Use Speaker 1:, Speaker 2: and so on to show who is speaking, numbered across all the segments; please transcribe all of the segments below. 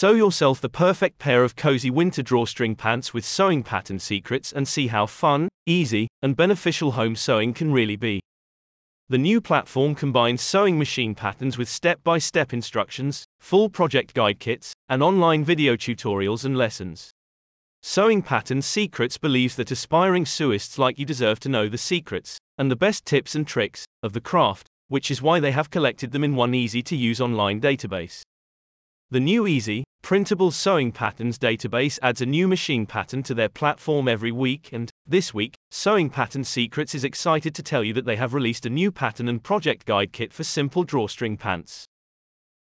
Speaker 1: Sew yourself the perfect pair of cozy winter drawstring pants with sewing pattern secrets and see how fun, easy, and beneficial home sewing can really be. The new platform combines sewing machine patterns with step by step instructions, full project guide kits, and online video tutorials and lessons. Sewing Pattern Secrets believes that aspiring sewists like you deserve to know the secrets and the best tips and tricks of the craft, which is why they have collected them in one easy to use online database. The new Easy, printable sewing patterns database adds a new machine pattern to their platform every week, and this week, Sewing Pattern Secrets is excited to tell you that they have released a new pattern and project guide kit for simple drawstring pants.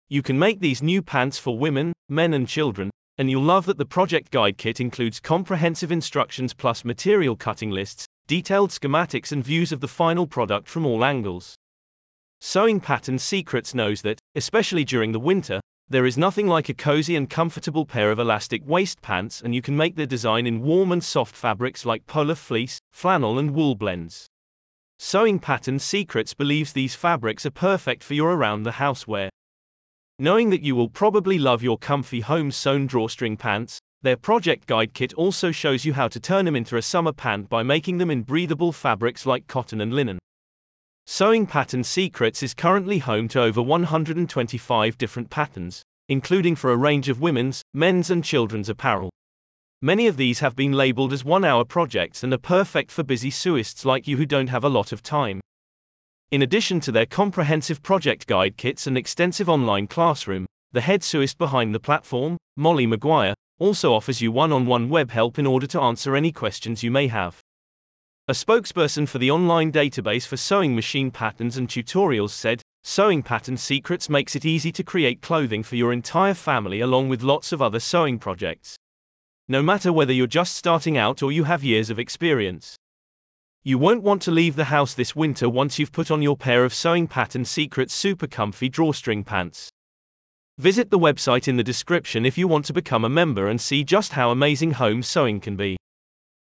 Speaker 1: You can make these new pants for women, men, and children, and you'll love that the project guide kit includes comprehensive instructions plus material cutting lists, detailed schematics, and views of the final product from all angles. Sewing Pattern Secrets knows that, especially during the winter, there is nothing like a cozy and comfortable pair of elastic waist pants, and you can make their design in warm and soft fabrics like polar fleece, flannel, and wool blends. Sewing Pattern Secrets believes these fabrics are perfect for your around the house wear. Knowing that you will probably love your comfy home sewn drawstring pants, their project guide kit also shows you how to turn them into a summer pant by making them in breathable fabrics like cotton and linen. Sewing Pattern Secrets is currently home to over 125 different patterns, including for a range of women's, men's, and children's apparel. Many of these have been labeled as one hour projects and are perfect for busy sewists like you who don't have a lot of time. In addition to their comprehensive project guide kits and extensive online classroom, the head sewist behind the platform, Molly Maguire, also offers you one on one web help in order to answer any questions you may have. A spokesperson for the online database for sewing machine patterns and tutorials said, Sewing Pattern Secrets makes it easy to create clothing for your entire family along with lots of other sewing projects. No matter whether you're just starting out or you have years of experience. You won't want to leave the house this winter once you've put on your pair of Sewing Pattern Secrets super comfy drawstring pants. Visit the website in the description if you want to become a member and see just how amazing home sewing can be.